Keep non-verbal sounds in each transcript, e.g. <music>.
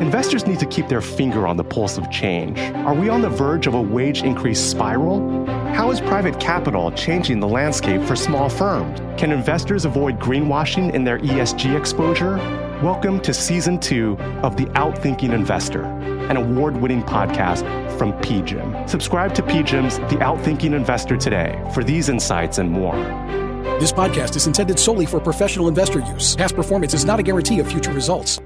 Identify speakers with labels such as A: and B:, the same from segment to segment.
A: Investors need to keep their finger on the pulse of change. Are we on the verge of a wage increase spiral? How is private capital changing the landscape for small firms? Can investors avoid greenwashing in their ESG exposure? Welcome to season two of The Outthinking Investor, an award winning podcast from PGIM. Subscribe to PGIM's The Outthinking Investor today for these insights and more.
B: This podcast is intended solely for professional investor use. Past performance is not a guarantee of future results.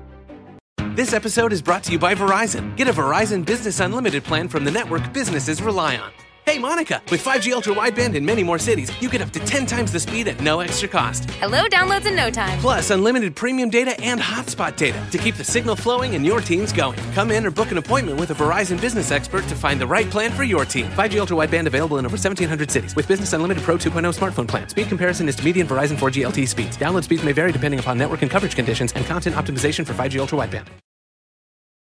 C: This episode is brought to you by Verizon. Get a Verizon Business Unlimited plan from the network businesses rely on. Hey, Monica, with 5G ultra wideband in many more cities, you get up to 10 times the speed at no extra cost.
D: Hello, downloads in no time.
C: Plus, unlimited premium data and hotspot data to keep the signal flowing and your teams going. Come in or book an appointment with a Verizon business expert to find the right plan for your team. 5G ultra wideband available in over 1,700 cities with Business Unlimited Pro 2.0 smartphone plan. Speed comparison is to median Verizon 4G LTE speeds. Download speeds may vary depending upon network and coverage conditions and content optimization for 5G ultra wideband.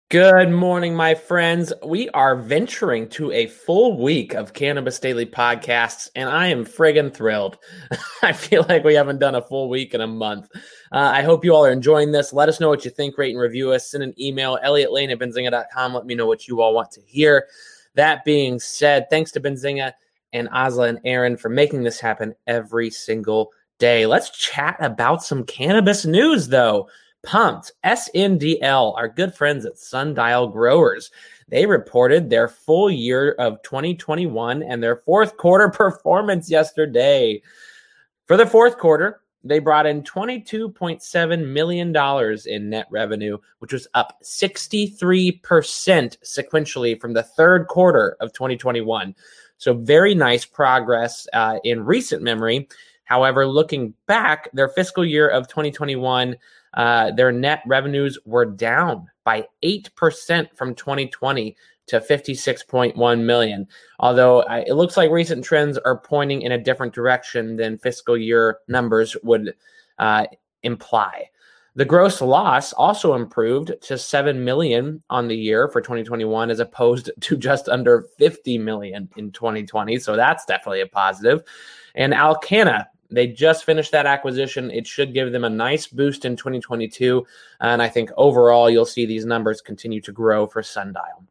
E: Good morning, my friends. We are venturing to a full week of Cannabis Daily podcasts, and I am friggin' thrilled. <laughs> I feel like we haven't done a full week in a month. Uh, I hope you all are enjoying this. Let us know what you think, rate and review us. Send an email, elliotlane at benzinga.com. Let me know what you all want to hear. That being said, thanks to Benzinga and Ozla and Aaron for making this happen every single day. Let's chat about some cannabis news, though. Pumped. SNDL, our good friends at Sundial Growers, they reported their full year of 2021 and their fourth quarter <laughs> performance yesterday. For the fourth quarter, they brought in $22.7 million in net revenue, which was up 63% sequentially from the third quarter of 2021. So, very nice progress uh, in recent memory. However, looking back, their fiscal year of 2021 uh, their net revenues were down by 8% from 2020 to 56.1 million. Although uh, it looks like recent trends are pointing in a different direction than fiscal year numbers would uh, imply. The gross loss also improved to 7 million on the year for 2021 as opposed <laughs> to just under 50 million in 2020, so that's definitely a positive. And Alcanna they just finished that acquisition. It should give them a nice boost in 2022. And I think overall, you'll see these numbers continue to grow for Sundial.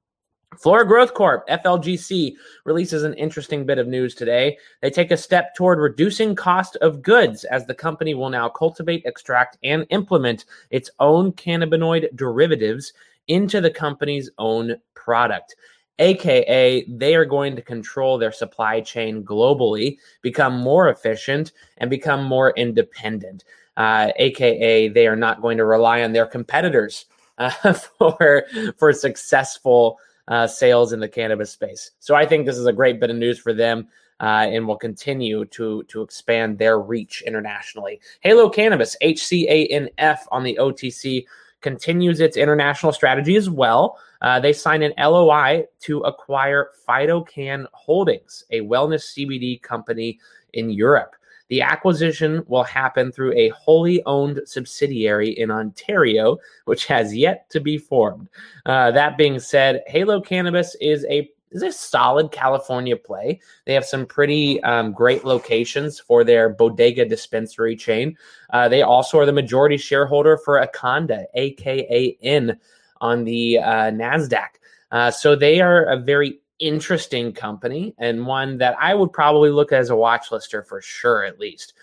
E: Flora Growth Corp, FLGC, releases an interesting bit of news today. They take a step toward reducing cost of goods as the company will now cultivate, extract, and implement its own cannabinoid derivatives into the company's own product aka they are going to control their supply chain globally, become more efficient, and become more independent. Uh, aka they are not going to rely on their competitors uh, <laughs> for for successful uh, sales in the cannabis space. So I think this is a great bit of news for them. Uh, and will continue to to expand their reach internationally. Halo Cannabis, HCANF on the OTC, continues its international strategy as well. Uh, they signed an LOI to acquire PhytoCann Holdings, a wellness CBD company in Europe. The acquisition will happen through a wholly owned subsidiary in Ontario, which has yet to be formed. Uh, that being said, Halo Cannabis is a is a solid California play. They have some pretty um, great locations for their bodega dispensary chain. Uh, they also are the majority shareholder for Akanda, aka N on the uh, NASDAQ. Uh, so they are a very interesting company and one that I would probably look as a watch lister for sure, at least.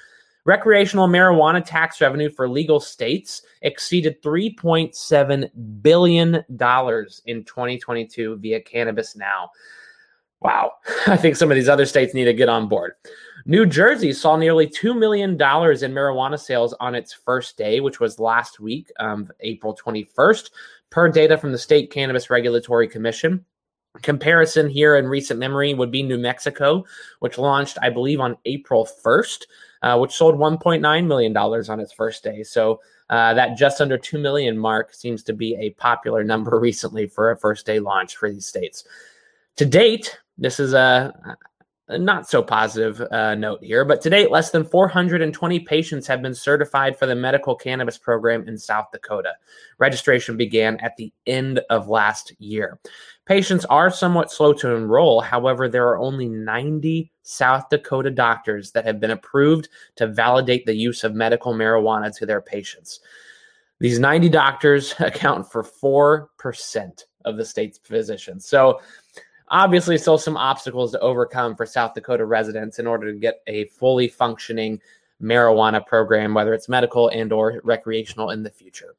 E: Recreational marijuana tax revenue for legal states exceeded $3.7 billion in 2022 via Cannabis Now. Wow. <laughs> I think some of these other states need to get on board. New Jersey saw nearly $2 million in marijuana sales on its first day, which was last week, um, April 21st, per data from the State Cannabis Regulatory Commission. Comparison here in recent memory would be New Mexico, which launched, I believe, on April 1st, uh, which sold $1.9 million on its first day. So uh, that just under 2 million mark seems to be a popular number <laughs> recently for a first day launch for these states. To date, this is a a not so positive uh, note here, but to date, less than 420 patients have been certified for the medical cannabis program in South Dakota. Registration began at the end of last year. Patients are somewhat slow to enroll. However, there are only 90 South Dakota doctors that have been approved to validate the use of medical marijuana to their patients. These 90 doctors <laughs> account for 4% of the state's physicians. So, obviously, still some obstacles to overcome for South Dakota residents in order to get a fully functioning marijuana program, whether it's medical and or recreational in the future.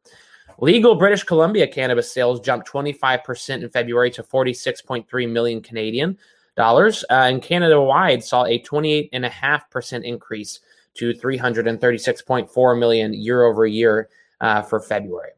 E: Legal British Columbia cannabis sales jumped 25% in February to 46.3 million Canadian dollars, uh, and Canada wide saw a 28.5% increase to 336.4 million year over year uh, for February.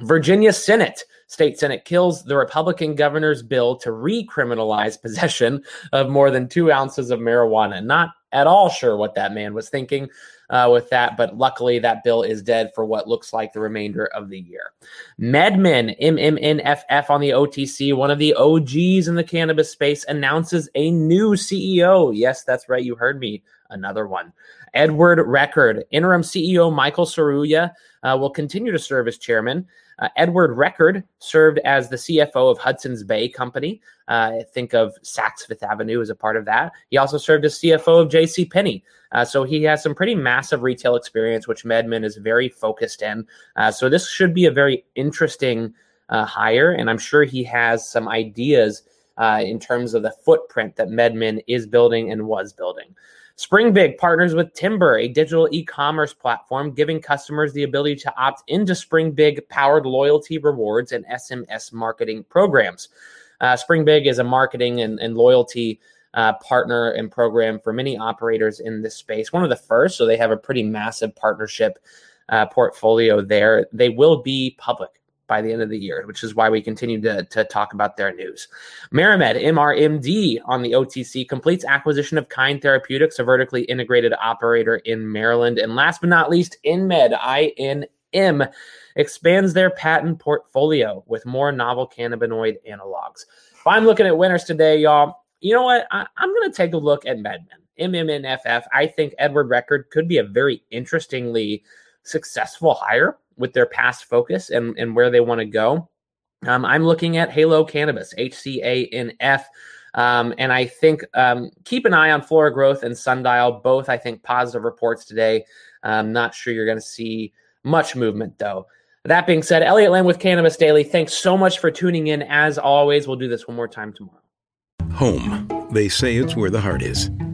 E: Virginia Senate, state Senate kills the Republican governor's bill to recriminalize <laughs> possession of more than two ounces of marijuana. Not at all sure what that man was thinking uh, with that, but luckily that bill is dead for what looks like the remainder of the year. MedMen, MMNFF on the OTC, one of the OGs in the cannabis space, announces a new CEO. Yes, that's right. You heard me. Another one. Edward Record, interim CEO Michael Serruya uh, will continue to serve as chairman. Uh, Edward Record served as the CFO of Hudson's Bay Company. Uh, think of Saks Fifth Avenue as a part of that. He also served as CFO of J.C. Penney. Uh, so he has some pretty massive retail experience, which MedMen is very focused in. Uh, so this should be a very interesting uh, hire, and I'm sure he has some ideas uh, in terms of the footprint that MedMen is building and was building. Springbig partners with Tymber, a digital e commerce platform, giving customers the ability to opt into Springbig powered loyalty rewards and SMS marketing programs. Uh, Springbig is a marketing and, and loyalty uh, partner and program for many operators in this space. One of the first, so they have a pretty massive partnership uh, portfolio there. They will be public by the end of the year, which is why we continue to, to talk about their news. MariMed, MRMD on the OTC, completes acquisition of Kind Therapeutics, a vertically integrated operator in Maryland. And last but not least, InMed, INM, expands their patent portfolio with more novel cannabinoid analogs. If I'm looking at winners today, y'all, you know what? I, am going to take a look at MedMen, MMNFF. I think Edward Record could be a very interestingly successful hire with their past focus and, and where they want to go. Um, I'm looking at Halo Cannabis, HCANF. Um, and I think um, keep an eye on Flora Growth and Sundial. Both, I think, positive reports today. I'm not sure you're going to see much movement, though. That being said, Elliot Lane with Cannabis Daily, thanks so much for tuning in. As always, we'll do this one more time tomorrow.
D: Home. They say it's where the heart is.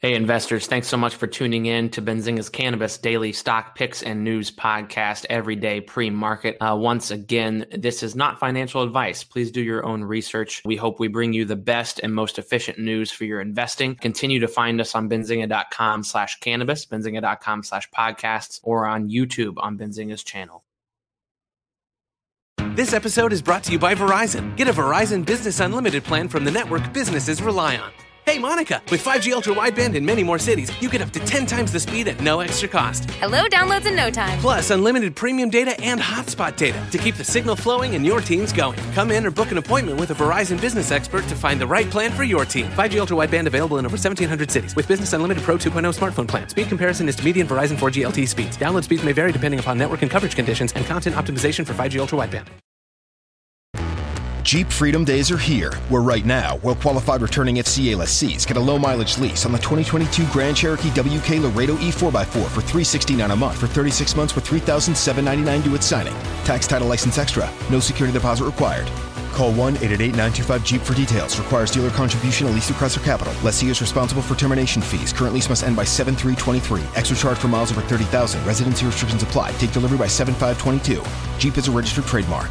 E: Hey, investors, thanks so much for tuning in to Benzinga's Cannabis Daily Stock Picks and News Podcast every day pre market. Uh, once again, this is not financial advice. Please do your own research. We hope we bring you the best and most efficient news for your investing. Continue to find us on benzinga.com slash cannabis, benzinga.com slash podcasts, or on YouTube on Benzinga's channel.
C: This episode is brought to you by Verizon. Get a Verizon Business Unlimited plan from the network businesses rely on. Hey, Monica, with 5G ultra wideband in many more cities, you get up to 10 times the speed at no extra cost.
F: Hello, downloads in no time.
C: Plus, unlimited premium data and hotspot data to keep the signal flowing and your teams going. Come in or book an appointment with a Verizon business expert to find the right plan for your team. 5G ultra wideband available in over 1,700 cities with Business Unlimited Pro 2.0 smartphone plan. Speed comparison is to median Verizon 4G LTE speeds. Download speeds may vary depending upon network and coverage conditions and content optimization for 5G ultra wideband.
G: Jeep Freedom Days are here, where right now, well qualified returning FCA lessees get a low mileage lease on the 2022 Grand Cherokee WK Laredo E4x4 for 369 a month for 36 months with $3,799 due at signing. Tax title license extra, no security deposit required. Call 1 888 925 Jeep for details. Requires dealer contribution at least through Chrysler Capital. Lessee is responsible for termination fees. Current lease must end by 7323. Extra charge for miles over 30,000. Residency restrictions apply. Take delivery by 7522. Jeep is a registered trademark.